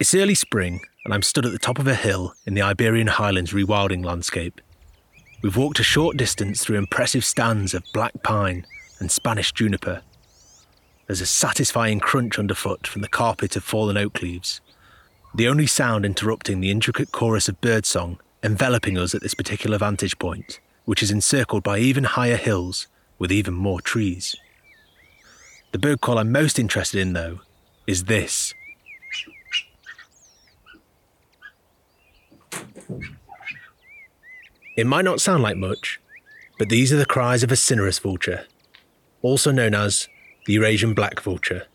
It's early spring, and I'm stood at the top of a hill in the Iberian Highlands rewilding landscape. We've walked a short distance through impressive stands of black pine and Spanish juniper. There's a satisfying crunch underfoot from the carpet of fallen oak leaves, the only sound interrupting the intricate chorus of birdsong enveloping us at this particular vantage point, which is encircled by even higher hills with even more trees. The bird call I'm most interested in, though, is this. It might not sound like much, but these are the cries of a cinereous vulture, also known as the Eurasian black vulture.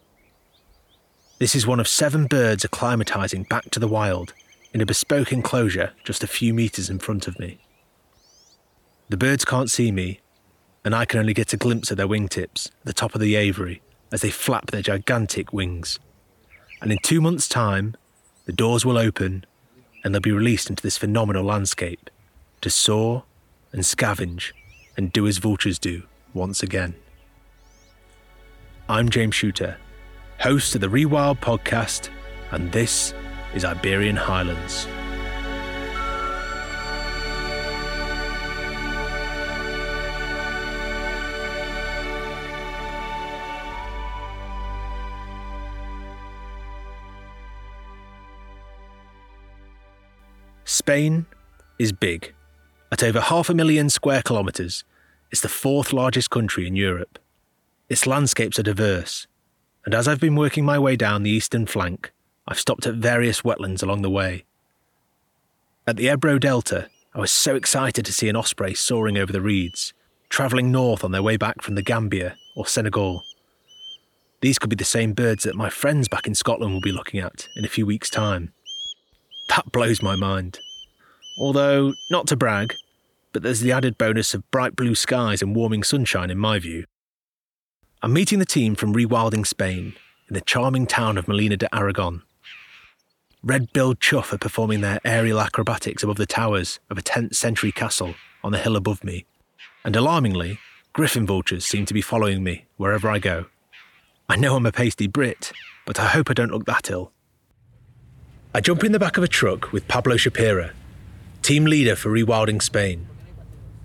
This is one of seven birds acclimatizing back to the wild in a bespoke enclosure just a few metres in front of me. The birds can't see me, and I can only get a glimpse of their wingtips at the top of the aviary as they flap their gigantic wings. And in two months' time, the doors will open and they'll be released into this phenomenal landscape to soar and scavenge and do as vultures do once again. I'm James Shooter, host of the Rewild podcast, and this is Iberian Highlands. Spain is big. At over half a million square kilometres, it's the fourth largest country in Europe. Its landscapes are diverse, and as I've been working my way down the eastern flank, I've stopped at various wetlands along the way. At the Ebro Delta, I was so excited to see an osprey soaring over the reeds, travelling north on their way back from the Gambia or Senegal. These could be the same birds that my friends back in Scotland will be looking at in a few weeks' time. That blows my mind. Although, not to brag, but there's the added bonus of bright blue skies and warming sunshine in my view. I'm meeting the team from Rewilding Spain in the charming town of Molina de Aragon. Red billed chough are performing their aerial acrobatics above the towers of a 10th century castle on the hill above me, and alarmingly, griffon vultures seem to be following me wherever I go. I know I'm a pasty Brit, but I hope I don't look that ill. I jump in the back of a truck with Pablo Schapira, team leader for Rewilding Spain.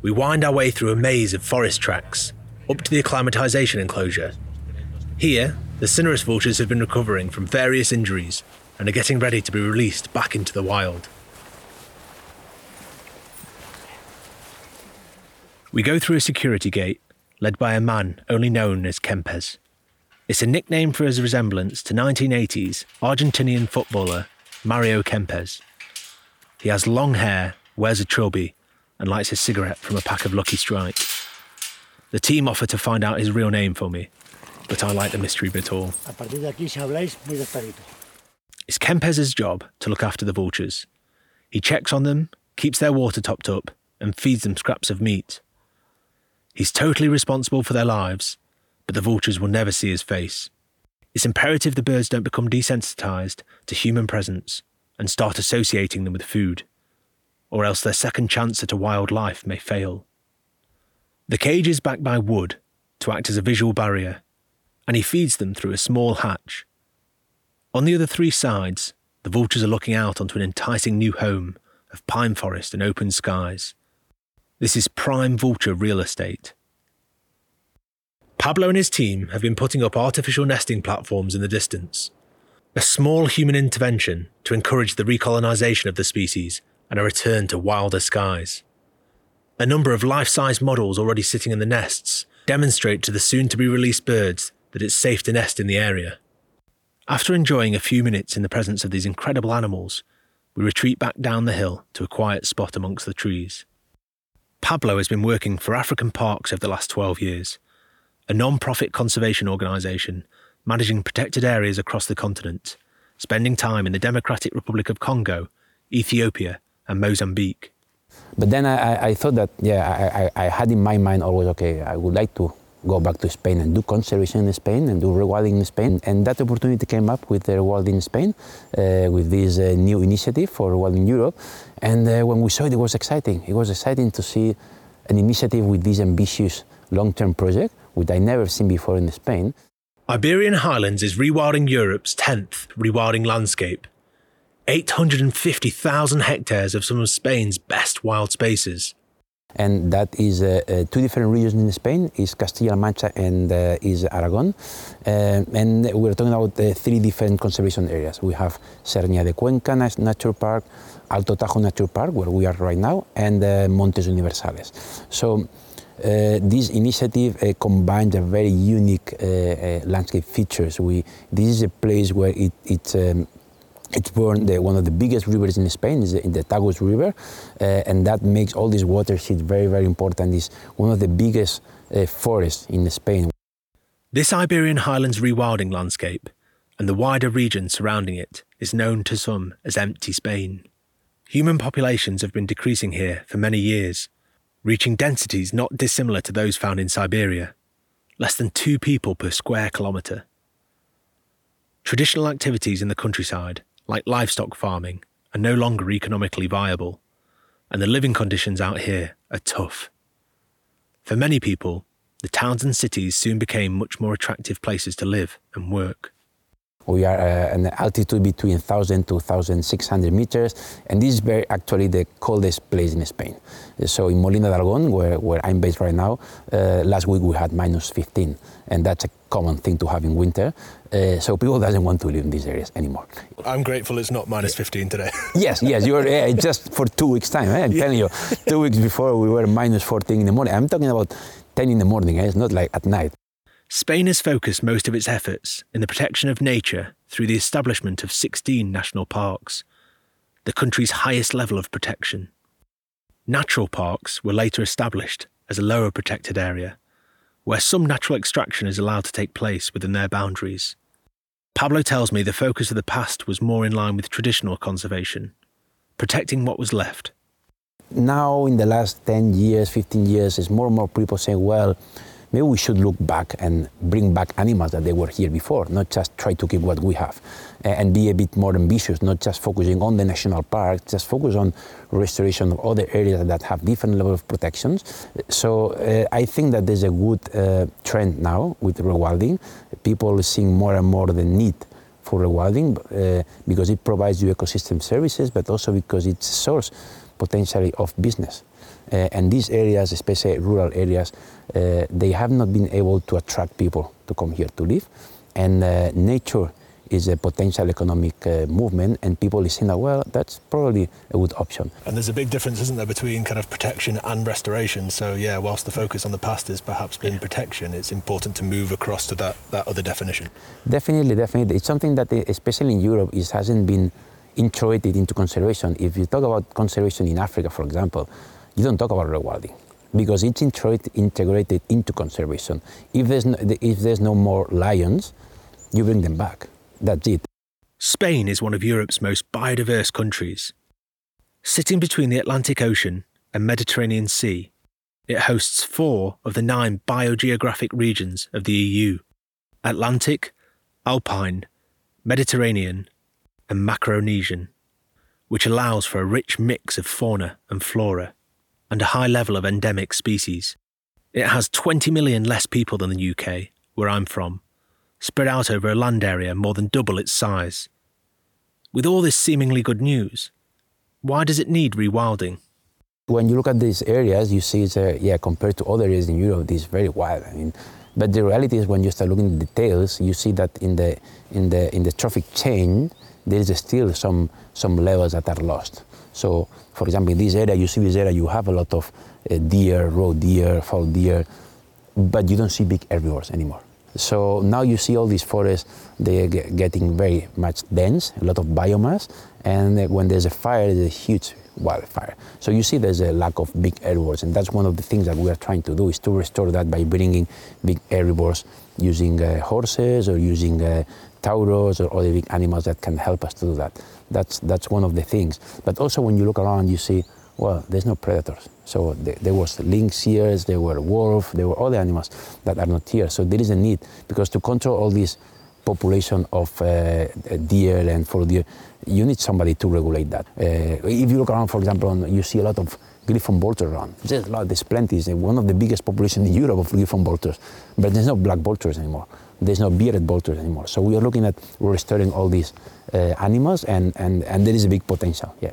We wind our way through a maze of forest tracks up to the acclimatization enclosure. Here, the cinereous vultures have been recovering from various injuries and are getting ready to be released back into the wild. We go through a security gate led by a man only known as Kempes. It's a nickname for his resemblance to 1980s Argentinian footballer Mario Kempes. He has long hair, wears a trilby, and lights his cigarette from a pack of Lucky Strike. The team offer to find out his real name for me, but I like the mystery bit all. It's Kempes's job to look after the vultures. He checks on them, keeps their water topped up, and feeds them scraps of meat. He's totally responsible for their lives, but the vultures will never see his face. It's imperative the birds don't become desensitized to human presence and start associating them with food, or else their second chance at a wild life may fail. The cage is backed by wood to act as a visual barrier, and he feeds them through a small hatch. On the other three sides, the vultures are looking out onto an enticing new home of pine forest and open skies. This is prime vulture real estate. Pablo and his team have been putting up artificial nesting platforms in the distance. A small human intervention to encourage the recolonisation of the species and a return to wilder skies. A number of life size models already sitting in the nests demonstrate to the soon to be released birds that it's safe to nest in the area. After enjoying a few minutes in the presence of these incredible animals, we retreat back down the hill to a quiet spot amongst the trees. Pablo has been working for African Parks over the last 12 years a non profit conservation organisation managing protected areas across the continent, spending time in the Democratic Republic of Congo, Ethiopia, and Mozambique. But then I, I thought that, yeah, I, I, had in my mind always, okay, I would like to go back to Spain and do conservation in Spain and do rewilding in Spain. And that opportunity came up with the rewilding in Spain, uh, with this uh, new initiative for rewilding Europe. And uh, when we saw it, it was exciting. It was exciting to see an initiative with this ambitious long-term project which I never seen before in Spain. Iberian Highlands is rewilding Europe's 10th rewilding landscape. 850,000 hectares of some of Spain's best wild spaces. and that is uh, uh, two different regions in Spain: is Castilla-La Mancha and uh, is Aragon. Uh, and we're talking about uh, three different conservation areas. We have Serranía de Cuenca Nat- Nature Park, Alto Tajo Nature Park, where we are right now, and uh, Montes Universales. So. Uh, this initiative uh, combines a very unique uh, landscape features. We, this is a place where it, it um, it's born the, one of the biggest rivers in Spain, is the, the Tagus River, uh, and that makes all these watersheds very, very important. It's one of the biggest uh, forests in Spain. This Iberian Highlands rewilding landscape and the wider region surrounding it is known to some as Empty Spain. Human populations have been decreasing here for many years, reaching densities not dissimilar to those found in Siberia, less than two people per square kilometre. Traditional activities in the countryside, like livestock farming, are no longer economically viable, and the living conditions out here are tough. For many people, the towns and cities soon became much more attractive places to live and work. We are uh, an altitude between 1,000 to 1,600 meters, and this is very actually the coldest place in Spain. So in Molina de Aragon, where, where I'm based right now, uh, last week we had minus 15, and that's a common thing to have in winter. Uh, so people doesn't want to live in these areas anymore. I'm grateful it's not minus 15 today. Yes, yes, you're uh, just for two weeks time. Eh? I'm telling you, two weeks before we were minus 14 in the morning. I'm talking about 10 in the morning. Eh? It's not like at night. Spain has focused most of its efforts in the protection of nature through the establishment of 16 national parks, the country's highest level of protection. Natural parks were later established as a lower protected area, where some natural extraction is allowed to take place within their boundaries. Pablo tells me the focus of the past was more in line with traditional conservation, protecting what was left. Now, in the last 10 years, 15 years, it's more and more people saying, well, maybe we should look back and bring back animals that they were here before, not just try to keep what we have, and be a bit more ambitious, not just focusing on the national park, just focus on restoration of other areas that have different level of protections. So uh, I think that there's a good uh, trend now with rewilding. People seeing more and more the need for rewilding uh, because it provides you ecosystem services, but also because it's a source potentially of business. Uh, and these areas, especially rural areas, uh, they have not been able to attract people to come here to live. And uh, nature is a potential economic uh, movement, and people is saying, that, well, that's probably a good option. And there's a big difference, isn't there, between kind of protection and restoration. So, yeah, whilst the focus on the past has perhaps been protection, it's important to move across to that, that other definition. Definitely, definitely. It's something that, uh, especially in Europe, is, hasn't been integrated into conservation. If you talk about conservation in Africa, for example, you don't talk about rewilding because it's integrate- integrated into conservation. If there's, no, if there's no more lions, you bring them back. That's it. Spain is one of Europe's most biodiverse countries. Sitting between the Atlantic Ocean and Mediterranean Sea, it hosts four of the nine biogeographic regions of the EU Atlantic, Alpine, Mediterranean, and Macaronesian, which allows for a rich mix of fauna and flora and a high level of endemic species. It has 20 million less people than the UK, where I'm from, spread out over a land area more than double its size. With all this seemingly good news, why does it need rewilding? When you look at these areas, you see it's, uh, yeah, compared to other areas in Europe, this is very wild. I mean, but the reality is when you start looking at the details, you see that in the, in the, in the trophic chain, there is still some, some levels that are lost. So, for example, in this area, you see this area, you have a lot of uh, deer, roe deer, fallow deer, but you don't see big herbivores anymore. So now you see all these forests, they are getting very much dense, a lot of biomass, and uh, when there's a fire, there's a huge wildfire. So you see there's a lack of big herbivores, and that's one of the things that we are trying to do is to restore that by bringing big herbivores using uh, horses or using uh, tauros or other big animals that can help us to do that. That's, that's one of the things. But also when you look around, you see, well, there's no predators. So th- there was lynx here, there were wolf, there were other animals that are not here. So there is a need because to control all this population of uh, deer and for deer, you need somebody to regulate that. Uh, if you look around, for example, you see a lot of griffon vultures around. There's a lot, there's plenty. It's one of the biggest populations in Europe of griffon vultures, but there's no black vultures anymore. There's no bearded vultures anymore. So we are looking at restoring all these uh, animals, and, and, and there is a big potential. Yeah.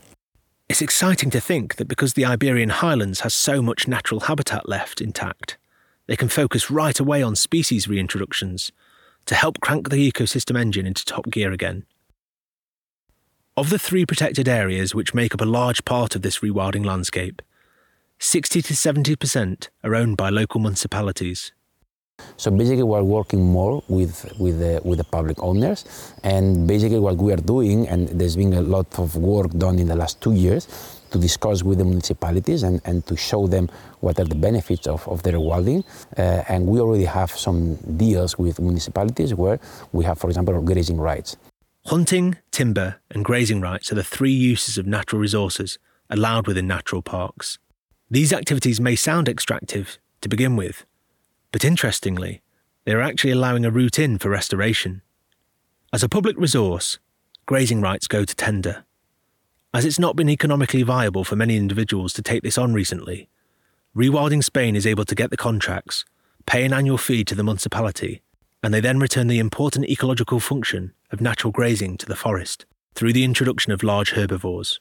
It's exciting to think that because the Iberian Highlands has so much natural habitat left intact, they can focus right away on species reintroductions to help crank the ecosystem engine into top gear again. Of the three protected areas which make up a large part of this rewilding landscape, 60 to 70% are owned by local municipalities. So basically, we're working more with with the, with the public owners, and basically what we are doing, and there's been a lot of work done in the last two years to discuss with the municipalities and, and to show them what are the benefits of, of the rewilding. Uh, and we already have some deals with municipalities where we have, for example, grazing rights. Hunting, timber, and grazing rights are the three uses of natural resources allowed within natural parks. These activities may sound extractive to begin with, but interestingly, they are actually allowing a route in for restoration. As a public resource, grazing rights go to tender. As it's not been economically viable for many individuals to take this on recently, Rewilding Spain is able to get the contracts, pay an annual fee to the municipality, and they then return the important ecological function of natural grazing to the forest through the introduction of large herbivores.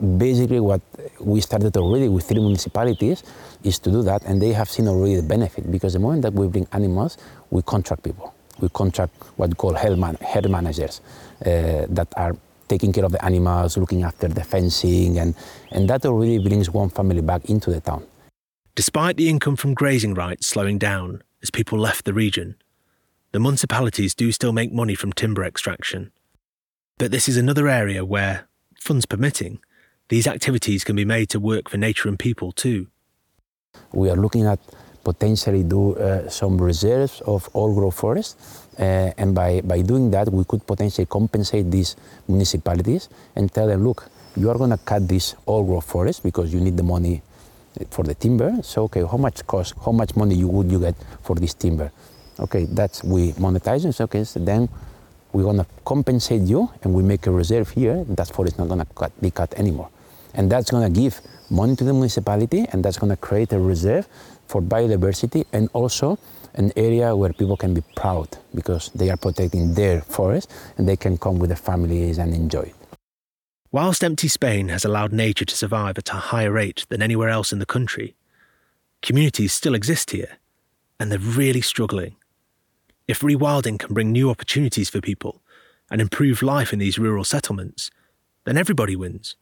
Basically, what we started already with three municipalities is to do that, and they have seen already the benefit because the moment that we bring animals, we contract people. We contract what we call health, man- managers uh, that are taking care of the animals, looking after the fencing, and, and that already brings one family back into the town. Despite the income from grazing rights slowing down as people left the region, the municipalities do still make money from timber extraction. But this is another area where, funds permitting, these activities can be made to work for nature and people too. We are looking at potentially do uh, some reserves of old growth forest, uh, and by, by doing that, we could potentially compensate these municipalities and tell them, look, you are going to cut this old growth forest because you need the money for the timber. So, okay, how much cost, how much money you would you get for this timber? Okay, that's we monetize it. So, okay, so then we're going to compensate you and we make a reserve here. That forest not going to be cut anymore. And that's going to give money to the municipality and that's going to create a reserve for biodiversity and also an area where people can be proud because they are protecting their forest and they can come with their families and enjoy it. Whilst Empty Spain has allowed nature to survive at a higher rate than anywhere else in the country, communities still exist here, and they're really struggling. If rewilding can bring new opportunities for people and improve life in these rural settlements, then everybody wins.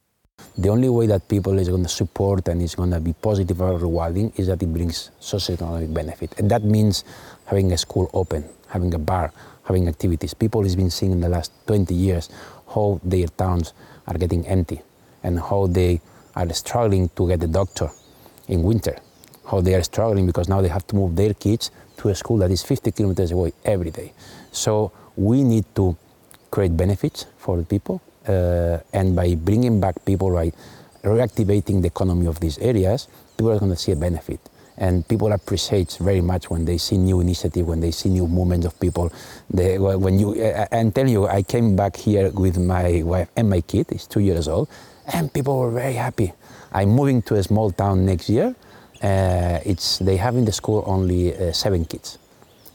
The only way that people is going to support and is going to be positive about rewilding is that it brings socioeconomic benefit. And that means having a school open, having a bar, having activities. People has been seeing in the last 20 years how their towns are getting empty and how they are struggling to get a doctor in winter, how they are struggling because now they have to move their kids to a school that is 50 kilometers away every day. So we need to create benefits for the people and by bringing back people, by reactivating the economy of these areas, people are going to see a benefit. And people appreciate very much when they see new initiative, when they see new movements of people. They, when you, I'm telling you, I came back here with my wife and my kid, he's two years old, and people were very happy. I'm moving to a small town next year. Uh, it's they have in the school only uh, seven kids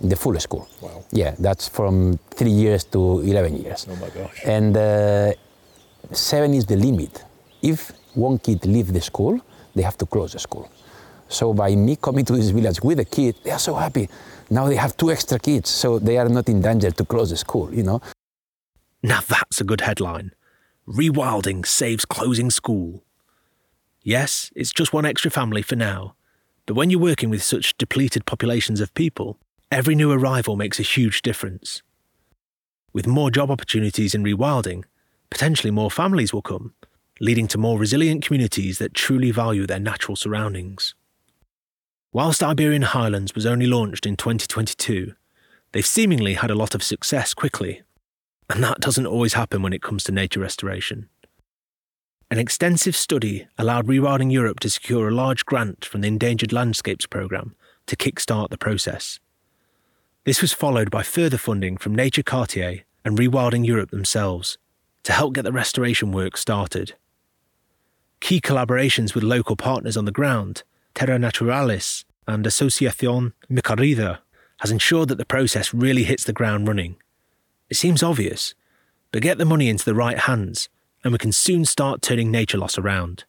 the full school. Wow. Yeah, that's from three years to 11 years. Oh my gosh. And uh, seven is the limit. If one kid leaves the school, they have to close the school. So by me coming to this village with a kid, they are so happy. Now they have two extra kids, so they are not in danger to close the school, you know. Now that's a good headline. Rewilding saves closing school. Yes, it's just one extra family for now, but when you're working with such depleted populations of people, every new arrival makes a huge difference. With more job opportunities in rewilding, potentially more families will come, leading to more resilient communities that truly value their natural surroundings. Whilst Iberian Highlands was only launched in 2022, they've seemingly had a lot of success quickly, and that doesn't always happen when it comes to nature restoration. An extensive study allowed Rewilding Europe to secure a large grant from the Endangered Landscapes Programme to kickstart the process. This was followed by further funding from Nature Cartier and Rewilding Europe themselves to help get the restoration work started. Key collaborations with local partners on the ground, Terra Naturalis and Asociación Micorriza, has ensured that the process really hits the ground running. It seems obvious, But get the money into the right hands, and we can soon start turning nature loss around.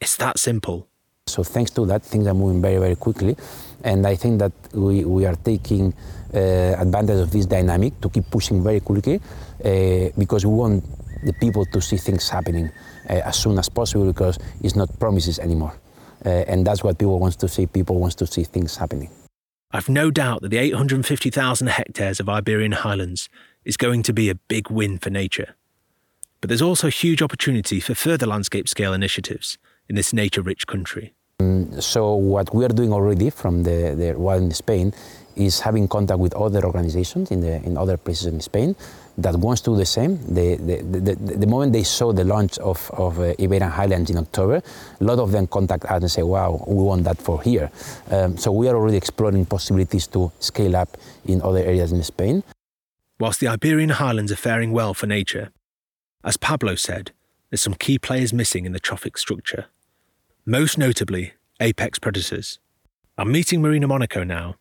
It's that simple. So thanks to that, things are moving very, very quickly. And I think that we, we are taking uh, advantage of this dynamic to keep pushing very quickly uh, because we want the people to see things happening uh, as soon as possible because it's not promises anymore. Uh, and that's what people want to see. People want to see things happening. I've no doubt that the 850,000 hectares of Iberian highlands is going to be a big win for nature. But there's also huge opportunity for further landscape scale initiatives in this nature rich country. Mm, so, what we are doing already from the, the Wild in Spain is having contact with other organizations in, the, in other places in Spain that wants to do the same. The, the moment they saw the launch of, of uh, Iberian Highlands in October, a lot of them contact us and say, wow, we want that for here. Um, so we are already exploring possibilities to scale up in other areas in Spain. Whilst the Iberian Highlands are faring well for nature, as Pablo said, there's some key players missing in the trophic structure. Most notably, apex predators. I'm meeting Marina Monaco now,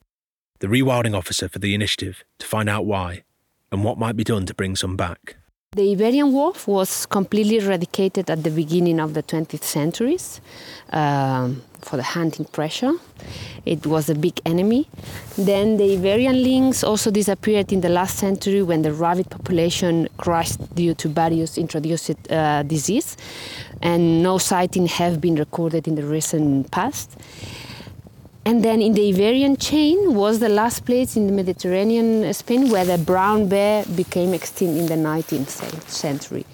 the rewilding officer for the initiative, to find out why and what might be done to bring some back. The Iberian wolf was completely eradicated at the beginning of the 20th centuries um, for the hunting pressure. It was a big enemy. Then the Iberian lynx also disappeared in the last century when the rabbit population crashed due to various introduced uh, disease, and no sighting have been recorded in the recent past. And then in the Iberian chain was the last place in the Mediterranean Spain where the brown bear became extinct in the 19th century.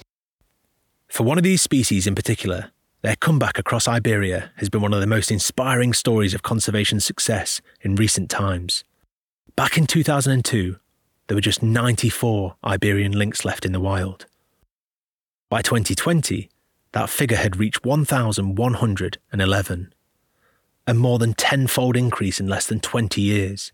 For one of these species in particular, their comeback across Iberia has been one of the most inspiring stories of conservation success in recent times. Back in 2002, there were just 94 Iberian lynx left in the wild. By 2020, that figure had reached 1,111 a more than tenfold increase in less than 20 years.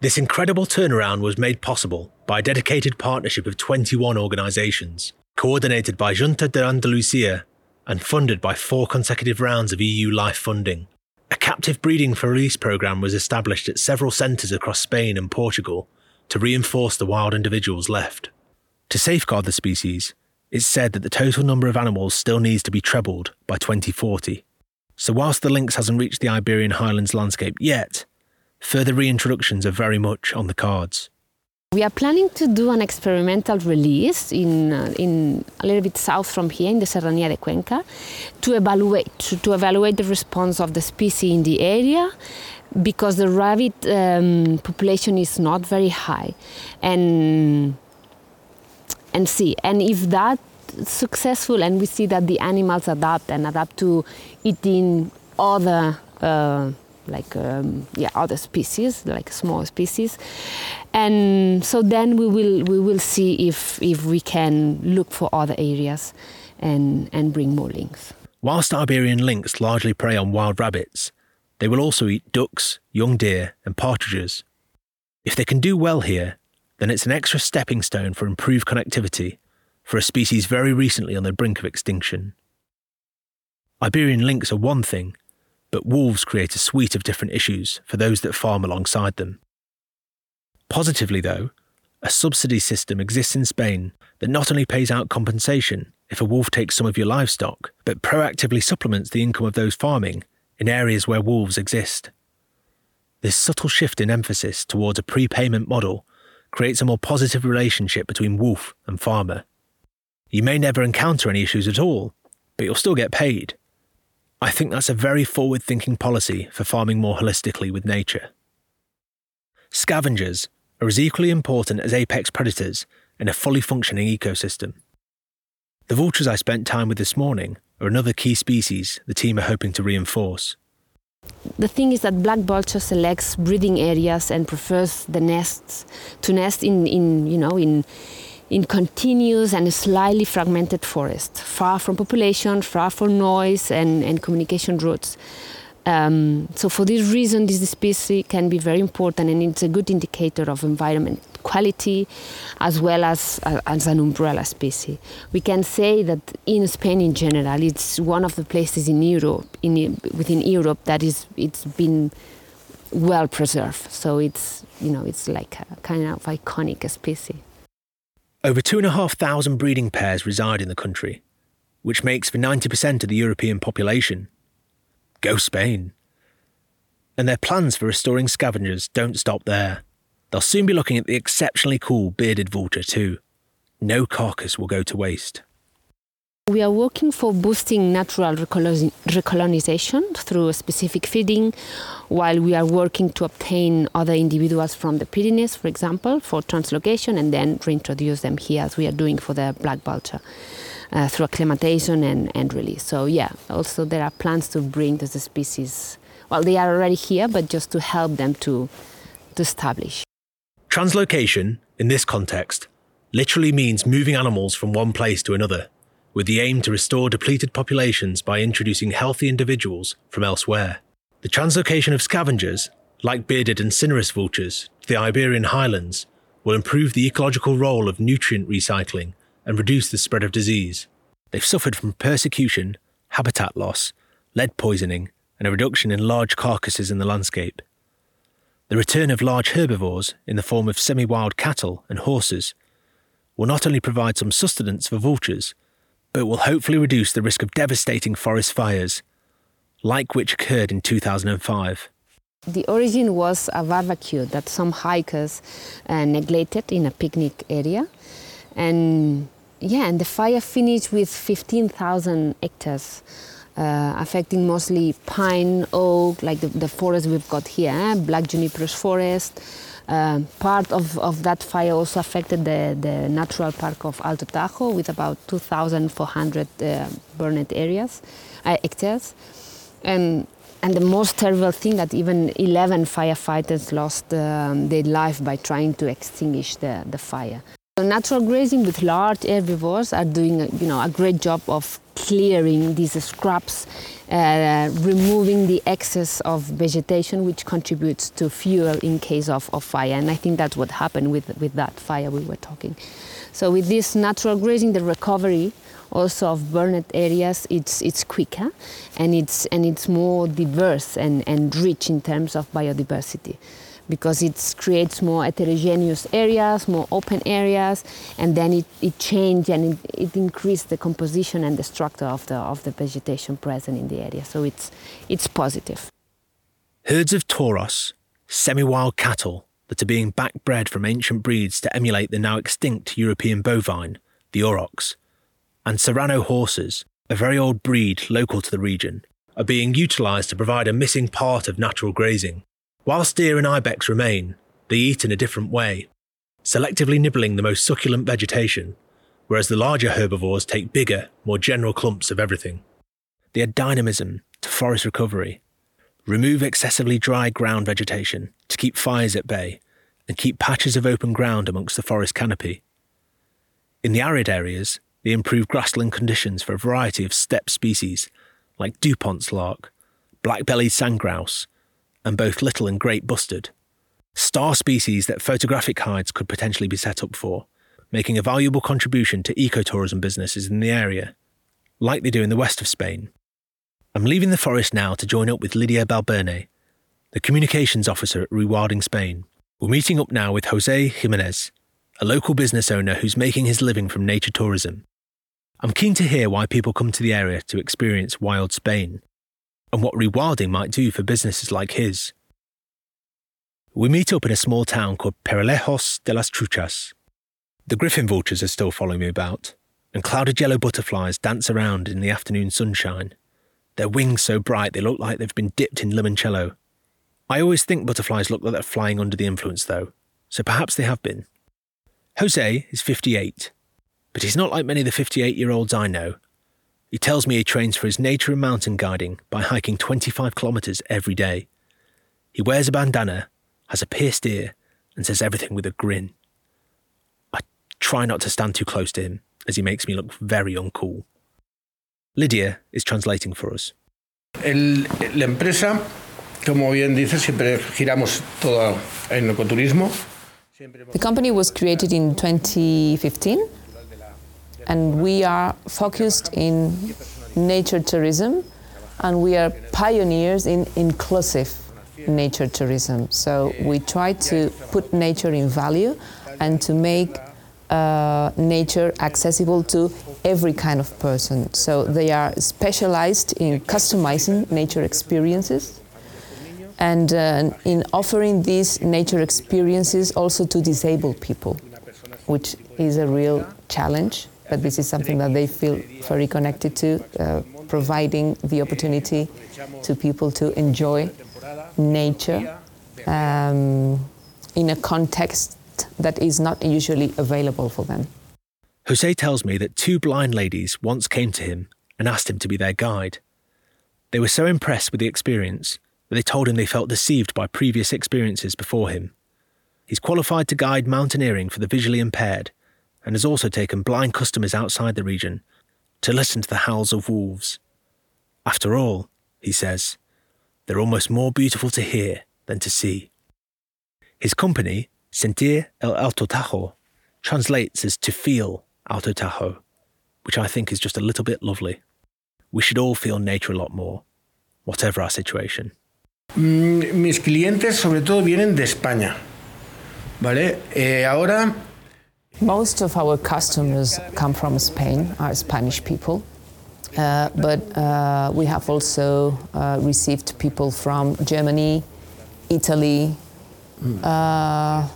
This incredible turnaround was made possible by a dedicated partnership of 21 organisations, coordinated by Junta de Andalucia and funded by four consecutive rounds of EU life funding. A captive breeding for release programme was established at several centres across Spain and Portugal to reinforce the wild individuals left. To safeguard the species, it's said that the total number of animals still needs to be trebled by 2040. So, whilst the lynx hasn't reached the Iberian Highlands landscape yet, further reintroductions are very much on the cards. We are planning to do an experimental release in, uh, in a little bit south from here in the Serranía de Cuenca to evaluate to, to evaluate the response of the species in the area because the rabbit um, population is not very high and and see and if that successful and we see that the animals adapt and adapt to eating other uh, like um, yeah other species like small species. And so then we will we will see if if we can look for other areas and and bring more lynx. Whilst iberian lynx largely prey on wild rabbits they will also eat ducks young deer and partridges. If they can do well here then it's an extra stepping stone for improved connectivity for a species very recently on the brink of extinction. Iberian lynx are one thing, but wolves create a suite of different issues for those that farm alongside them. Positively, though, a subsidy system exists in Spain that not only pays out compensation if a wolf takes some of your livestock, but proactively supplements the income of those farming in areas where wolves exist. This subtle shift in emphasis towards a prepayment model creates a more positive relationship between wolf and farmer. You may never encounter any issues at all, but you'll still get paid. I think that's a very forward thinking policy for farming more holistically with nature. Scavengers are as equally important as apex predators in a fully functioning ecosystem. The vultures I spent time with this morning are another key species the team are hoping to reinforce. The thing is that black vulture selects breeding areas and prefers the nests to nest in, in you know in in continuous and slightly fragmented forest, far from population, far from noise and, and communication routes. Um, so for this reason, this species can be very important and it's a good indicator of environment quality as well as, uh, as an umbrella species. We can say that in Spain in general, it's one of the places in Europe, in, within Europe, that is, it's been well preserved. So it's, you know, it's like a kind of iconic species. Over 2,500 breeding pairs reside in the country, which makes for 90% of the European population. Go Spain! And their plans for restoring scavengers don't stop there. They'll soon be looking at the exceptionally cool bearded vulture too. No carcass will go to waste. We are working for boosting natural recolonization through specific feeding, while we are working to obtain other individuals from the Pyrenees, for example, for translocation and then reintroduce them here, as we are doing for the black vulture. Uh, through acclimatization and, and release. So, yeah, also there are plans to bring the species, well, they are already here, but just to help them to, to establish. Translocation, in this context, literally means moving animals from one place to another with the aim to restore depleted populations by introducing healthy individuals from elsewhere. The translocation of scavengers, like bearded and cinereous vultures, to the Iberian highlands will improve the ecological role of nutrient recycling and reduce the spread of disease. They've suffered from persecution, habitat loss, lead poisoning, and a reduction in large carcasses in the landscape. The return of large herbivores in the form of semi wild cattle and horses will not only provide some sustenance for vultures, but will hopefully reduce the risk of devastating forest fires, like which occurred in 2005. The origin was a barbecue that some hikers uh, neglected in a picnic area. And yeah, and the fire finished with 15,000 hectares, uh, affecting mostly pine, oak, like the, the forest we've got here, eh? black juniperous forest, um, part of, of that fire also affected the, the natural park of Alto Tajo with about 2,400 uh, burned areas, uh, hectares. And, and the most terrible thing that even 11 firefighters lost um, their life by trying to extinguish the, the fire. So natural grazing with large herbivores are doing you know, a great job of clearing these scrubs uh, removing the excess of vegetation which contributes to fuel in case of, of fire. And I think that's what happened with, with that fire we were talking. So with this natural grazing, the recovery also of burned areas, it's, it's quicker and it's, and it's more diverse and, and rich in terms of biodiversity because it creates more heterogeneous areas, more open areas, and then it, it changes and it, it increases the composition and the structure of the, of the vegetation present in the area. So it's, it's positive. Herds of tauros, semi wild cattle that are being backbred from ancient breeds to emulate the now extinct European bovine, the aurochs, and Serrano horses, a very old breed local to the region, are being utilised to provide a missing part of natural grazing. Whilst deer and ibex remain, they eat in a different way, selectively nibbling the most succulent vegetation, whereas the larger herbivores take bigger, more general clumps of everything. They add dynamism to forest recovery, remove excessively dry ground vegetation to keep fires at bay, and keep patches of open ground amongst the forest canopy. In the arid areas, they improve grassland conditions for a variety of steppe species like Dupont's lark, black-bellied sandgrouse, and both little and great bustard. Star species that photographic hides could potentially be set up for, making a valuable contribution to ecotourism businesses in the area, like they do in the west of Spain. I'm leaving the forest now to join up with Lydia Balberne, the communications officer at Rewilding Spain. We're meeting up now with Jose Jimenez, a local business owner who's making his living from nature tourism. I'm keen to hear why people come to the area to experience wild Spain and what rewilding might do for businesses like his. We meet up in a small town called Peralejos de las Truchas. The griffon vultures are still following me about, and clouded yellow butterflies dance around in the afternoon sunshine. Their wings so bright they look like they've been dipped in limoncello. I always think butterflies look like they're flying under the influence, though, so perhaps they have been. Jose is 58, but he's not like many of the 58 year olds I know he tells me he trains for his nature and mountain guiding by hiking 25 kilometres every day. He wears a bandana, has a pierced ear, and says everything with a grin. I try not to stand too close to him, as he makes me look very uncool. Lydia is translating for us. El, la empresa, como bien dice, siempre giramos todo en ecoturismo. The company was created in 2015 and we are focused in nature tourism and we are pioneers in inclusive nature tourism. So we try to put nature in value and to make uh, nature accessible to every kind of person. So they are specialized in customizing nature experiences and uh, in offering these nature experiences also to disabled people, which is a real challenge. But this is something that they feel very connected to, uh, providing the opportunity to people to enjoy nature um, in a context that is not usually available for them. Jose tells me that two blind ladies once came to him and asked him to be their guide. They were so impressed with the experience that they told him they felt deceived by previous experiences before him. He's qualified to guide mountaineering for the visually impaired and has also taken blind customers outside the region to listen to the howls of wolves. After all, he says, they're almost more beautiful to hear than to see. His company, Sentir el Alto Tajo, translates as to feel Alto Tajo, which I think is just a little bit lovely. We should all feel nature a lot more, whatever our situation. Mm, mis clientes sobre todo vienen de España, ¿vale? Eh, ahora Most of our customers come from Spain, are Spanish people. Uh, but uh, we have also uh, received people from Germany, Italy, uh,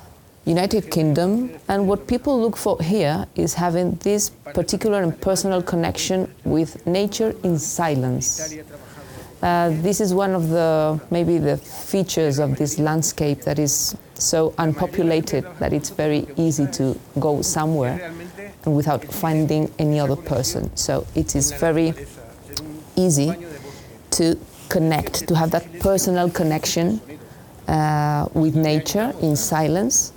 United Kingdom. And what people look for here is having this particular and personal connection with nature in silence. Uh, this is one of the maybe the features of this landscape that is so unpopulated that it's very easy to go somewhere without finding any other person. So it is very easy to connect, to have that personal connection uh, with nature in silence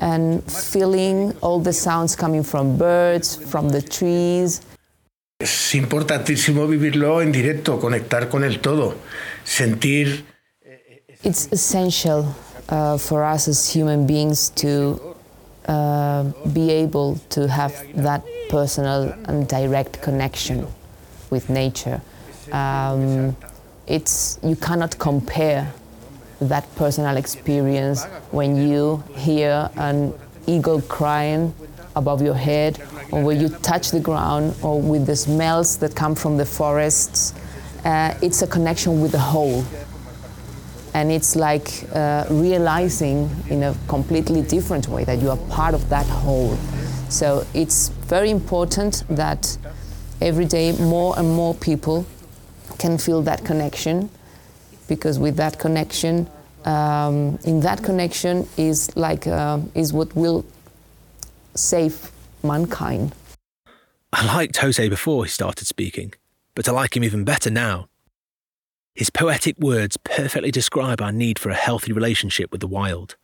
and feeling all the sounds coming from birds, from the trees, es importantísimo vivirlo en directo, conectar con el todo, sentir It's essential uh, for us as human beings to uh, be able to have that personal and direct connection with nature. Um, it's you cannot compare that personal experience when you hear an eagle crying above your head, or where you touch the ground, or with the smells that come from the forests. Uh, it's a connection with the whole and it's like uh, realizing in a completely different way that you are part of that whole. So it's very important that every day more and more people can feel that connection, because with that connection, um, in that connection is like uh, is what will save mankind. I liked Jose before he started speaking, but I like him even better now. His poetic words perfectly describe our need for a healthy relationship with the wild.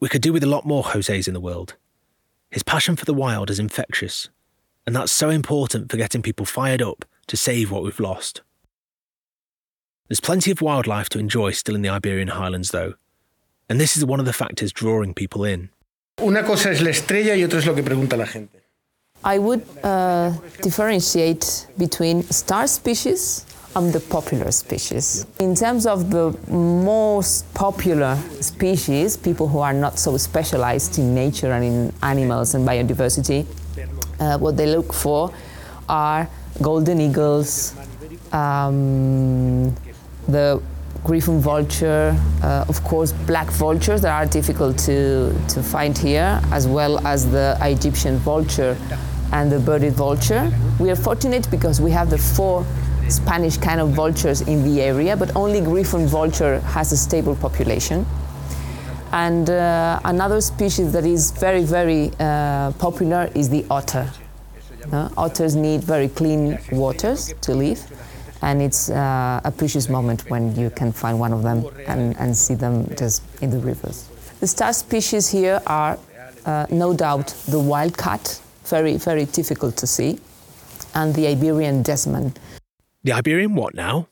We could do with a lot more Jose's in the world. His passion for the wild is infectious, and that's so important for getting people fired up to save what we've lost. There's plenty of wildlife to enjoy still in the Iberian Highlands, though, and this is one of the factors drawing people in. Una cosa es la estrella y otra es lo que pregunta la gente. I would uh, differentiate between star species and the popular species. In terms of the most popular species, people who are not so specialized in nature and in animals and biodiversity, uh, what they look for are golden eagles, um, the griffon vulture, uh, of course, black vultures that are difficult to, to find here, as well as the Egyptian vulture and the bearded vulture. We are fortunate because we have the four Spanish kind of vultures in the area, but only griffon vulture has a stable population. And uh, another species that is very, very uh, popular is the otter. Uh, otters need very clean waters to live, and it's uh, a precious moment when you can find one of them and, and see them just in the rivers. The star species here are uh, no doubt the wildcat, very, very difficult to see, and the Iberian desman. The Iberian what now?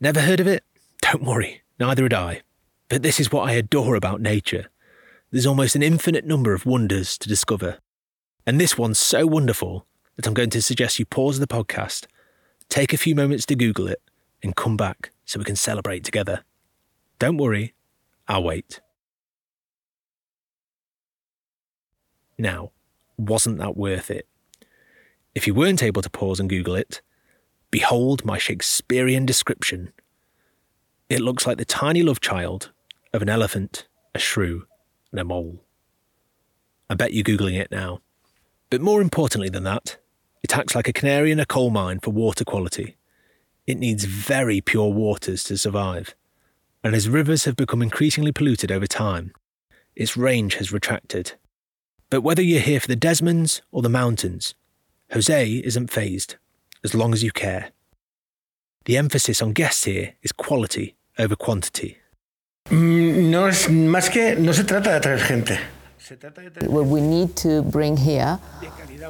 Never heard of it? Don't worry, neither had I. But this is what I adore about nature. There's almost an infinite number of wonders to discover. And this one's so wonderful that I'm going to suggest you pause the podcast, take a few moments to Google it, and come back so we can celebrate together. Don't worry, I'll wait. Now, wasn't that worth it? If you weren't able to pause and Google it, behold my Shakespearean description. It looks like the tiny love child of an elephant, a shrew, and a mole. I bet you're Googling it now. But more importantly than that, it acts like a canary in a coal mine for water quality. It needs very pure waters to survive. And as rivers have become increasingly polluted over time, its range has retracted. But whether you're here for the desmans or the mountains, Jose isn't phased, as long as you care. The emphasis on guests here is quality over quantity. Mm, No es más que, no se trata de atraer gente. Se trata de traer What we need to bring here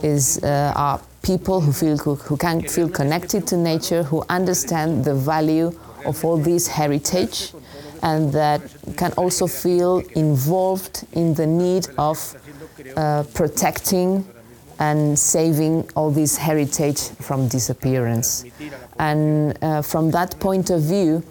is uh, are people who feel who, who can feel connected to nature, who understand the value of all this heritage, and that can also feel involved in the need of uh, protecting and saving all this heritage from disappearance. And uh, from that point of view,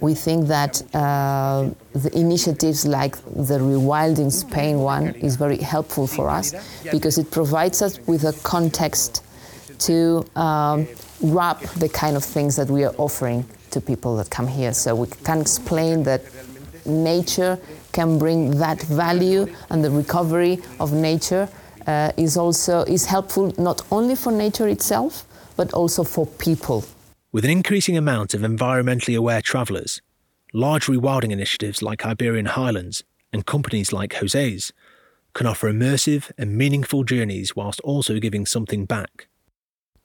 we think that uh, the initiatives like the Rewilding Spain one is very helpful for us because it provides us with a context to um, wrap the kind of things that we are offering to people that come here. So we can explain that nature can bring that value and the recovery of nature uh, is also is helpful not only for nature itself but also for people. With an increasing amount of environmentally aware travellers, large rewilding initiatives like Iberian Highlands and companies like Jose's can offer immersive and meaningful journeys whilst also giving something back.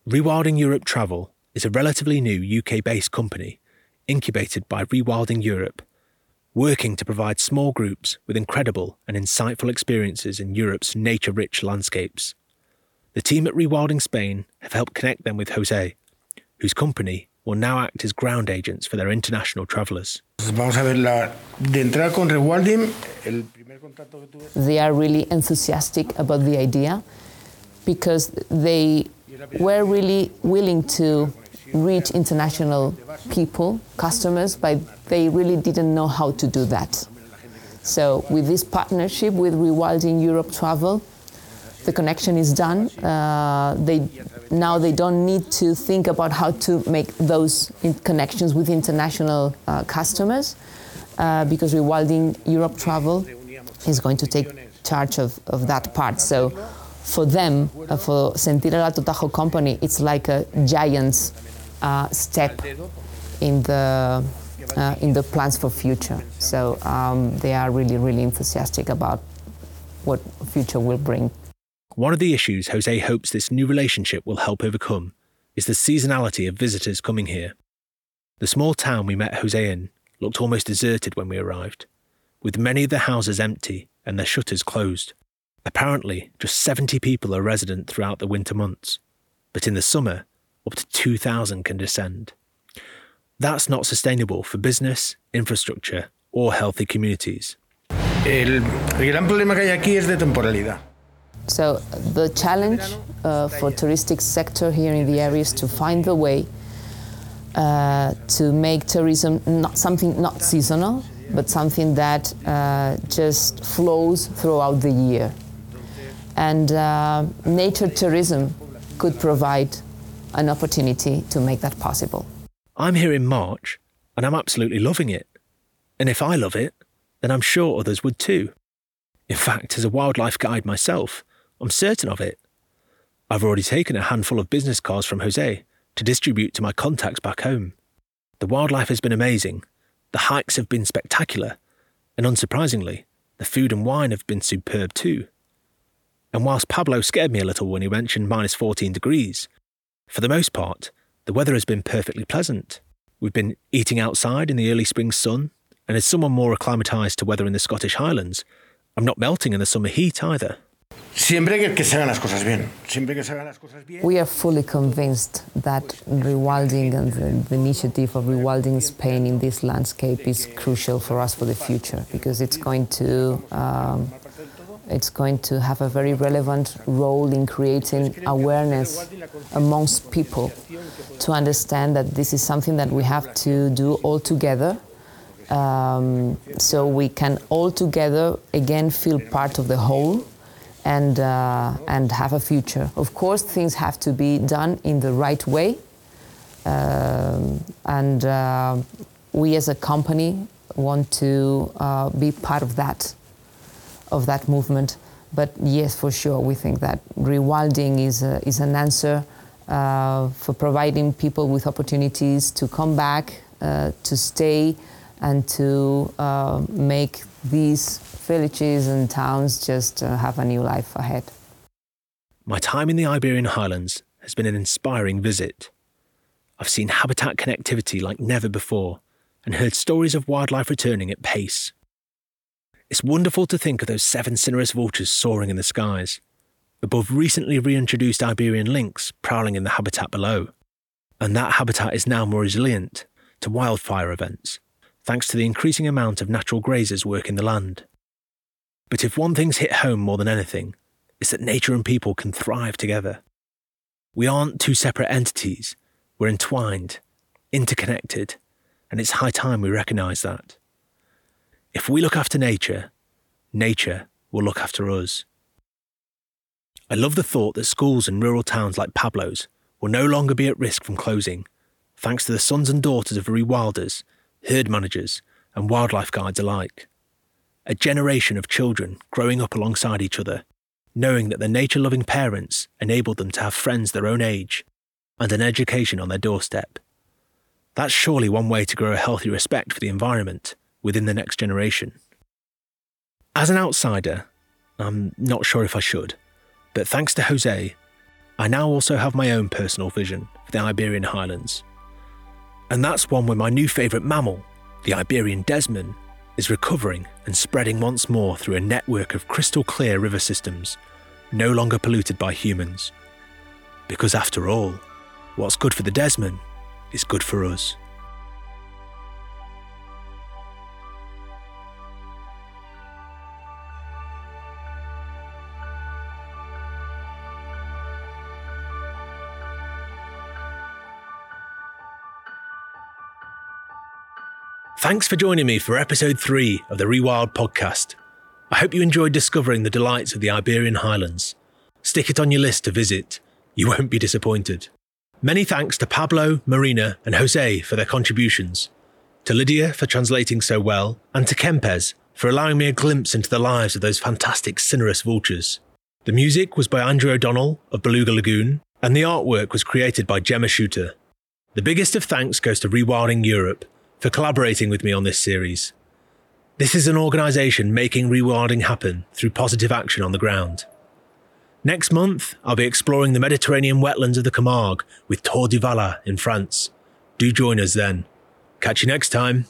Rewilding Europe Travel is a relatively new UK based company incubated by Rewilding Europe, working to provide small groups with incredible and insightful experiences in Europe's nature rich landscapes. The team at Rewilding Spain have helped connect them with Jose, whose company will now act as ground agents for their international travellers. Vamos a ver la de entrada con Rewilding. El primer contacto que tuve. they are really enthusiastic about the idea because they were really willing to reach international people, customers, but they really didn't know how to do that. So, with this partnership with Rewilding Europe Travel, the connection is done. Uh, they now they don't need to think about how to make those connections with international uh, customers uh, because Rewilding Europe Travel is going to take charge of, of that part. So for them, uh, for Sentir Alto Tajo company, it's like a giant uh, step in the uh, in the plans for future. So um, they are really, really enthusiastic about what future will bring. One of the issues Jose hopes this new relationship will help overcome is the seasonality of visitors coming here. The small town we met Jose in looked almost deserted when we arrived, with many of the houses empty and their shutters closed. Apparently, just 70 people are resident throughout the winter months, but in the summer, up to 2,000 can descend. That's not sustainable for business, infrastructure, or healthy communities. El, gran problema que hay aquí es de temporalidad. So the challenge uh, for touristic sector here in the area is to find the way uh, to make tourism not something not seasonal, but something that uh, just flows throughout the year. And uh, nature tourism could provide an opportunity to make that possible. I'm here in March and I'm absolutely loving it. And if I love it, then I'm sure others would too. In fact, as a wildlife guide myself, I'm certain of it. I've already taken a handful of business cards from Jose to distribute to my contacts back home. The wildlife has been amazing, the hikes have been spectacular, and unsurprisingly, the food and wine have been superb too. And whilst Pablo scared me a little when he mentioned minus 14 degrees, for the most part, the weather has been perfectly pleasant. We've been eating outside in the early spring sun, and as someone more acclimatised to weather in the Scottish Highlands, I'm not melting in the summer heat either. Siempre que, se hagan las cosas bien. Siempre que se hagan las cosas bien. We are fully convinced that rewilding and the, the initiative of rewilding Spain in this landscape is crucial for us for the future because it's going to um, it's going to have a very relevant role in creating awareness amongst people to understand that this is something that we have to do all together um, so we can all together again feel part of the whole and, uh, and have a future. Of course, things have to be done in the right way. Um, and uh, we as a company want to uh, be part of that, of that movement. But yes, for sure, we think that rewilding is, a, is an answer uh, for providing people with opportunities to come back, uh, to stay, and to uh, make these villages and towns just uh, have a new life ahead. My time in the Iberian Highlands has been an inspiring visit. I've seen habitat connectivity like never before and heard stories of wildlife returning at pace. It's wonderful to think of those seven cinereous vultures soaring in the skies, above recently reintroduced Iberian lynx prowling in the habitat below. And that habitat is now more resilient to wildfire events, thanks to the increasing amount of natural grazers working the land. But if one thing's hit home more than anything, it's that nature and people can thrive together. We aren't two separate entities, we're entwined, interconnected, and it's high time we recognise that. If we look after nature, nature will look after us. I love the thought that schools in rural towns like Pablo's will no longer be at risk from closing, thanks to the sons and daughters of rewilders, herd managers, and wildlife guides alike. A generation of children growing up alongside each other, knowing that their nature loving parents enabled them to have friends their own age and an education on their doorstep. That's surely one way to grow a healthy respect for the environment within the next generation. As an outsider, I'm not sure if I should, but thanks to Jose, I now also have my own personal vision for the Iberian Highlands. And that's one where my new favourite mammal, the Iberian desman, is recovering and spreading once more through a network of crystal clear river systems, no longer polluted by humans. Because after all, what's good for the desman is good for us. Thanks for joining me for episode 3 of the Rewild podcast. I hope you enjoyed discovering the delights of the Iberian Highlands. Stick it on your list to visit. You won't be disappointed. Many thanks to Pablo, Marina, and Jose for their contributions, to Lydia for translating so well, and to Kempes for allowing me a glimpse into the lives of those fantastic cinereous vultures. The music was by Andrew O'Donnell of Beluga Lagoon, and the artwork was created by Gemma Shooter. The biggest of thanks goes to Rewilding Europe for collaborating with me on this series. This is an organisation making rewilding happen through positive action on the ground. Next month, I'll be exploring the Mediterranean wetlands of the Camargue with Tour du Valat in France. Do join us then. Catch you next time.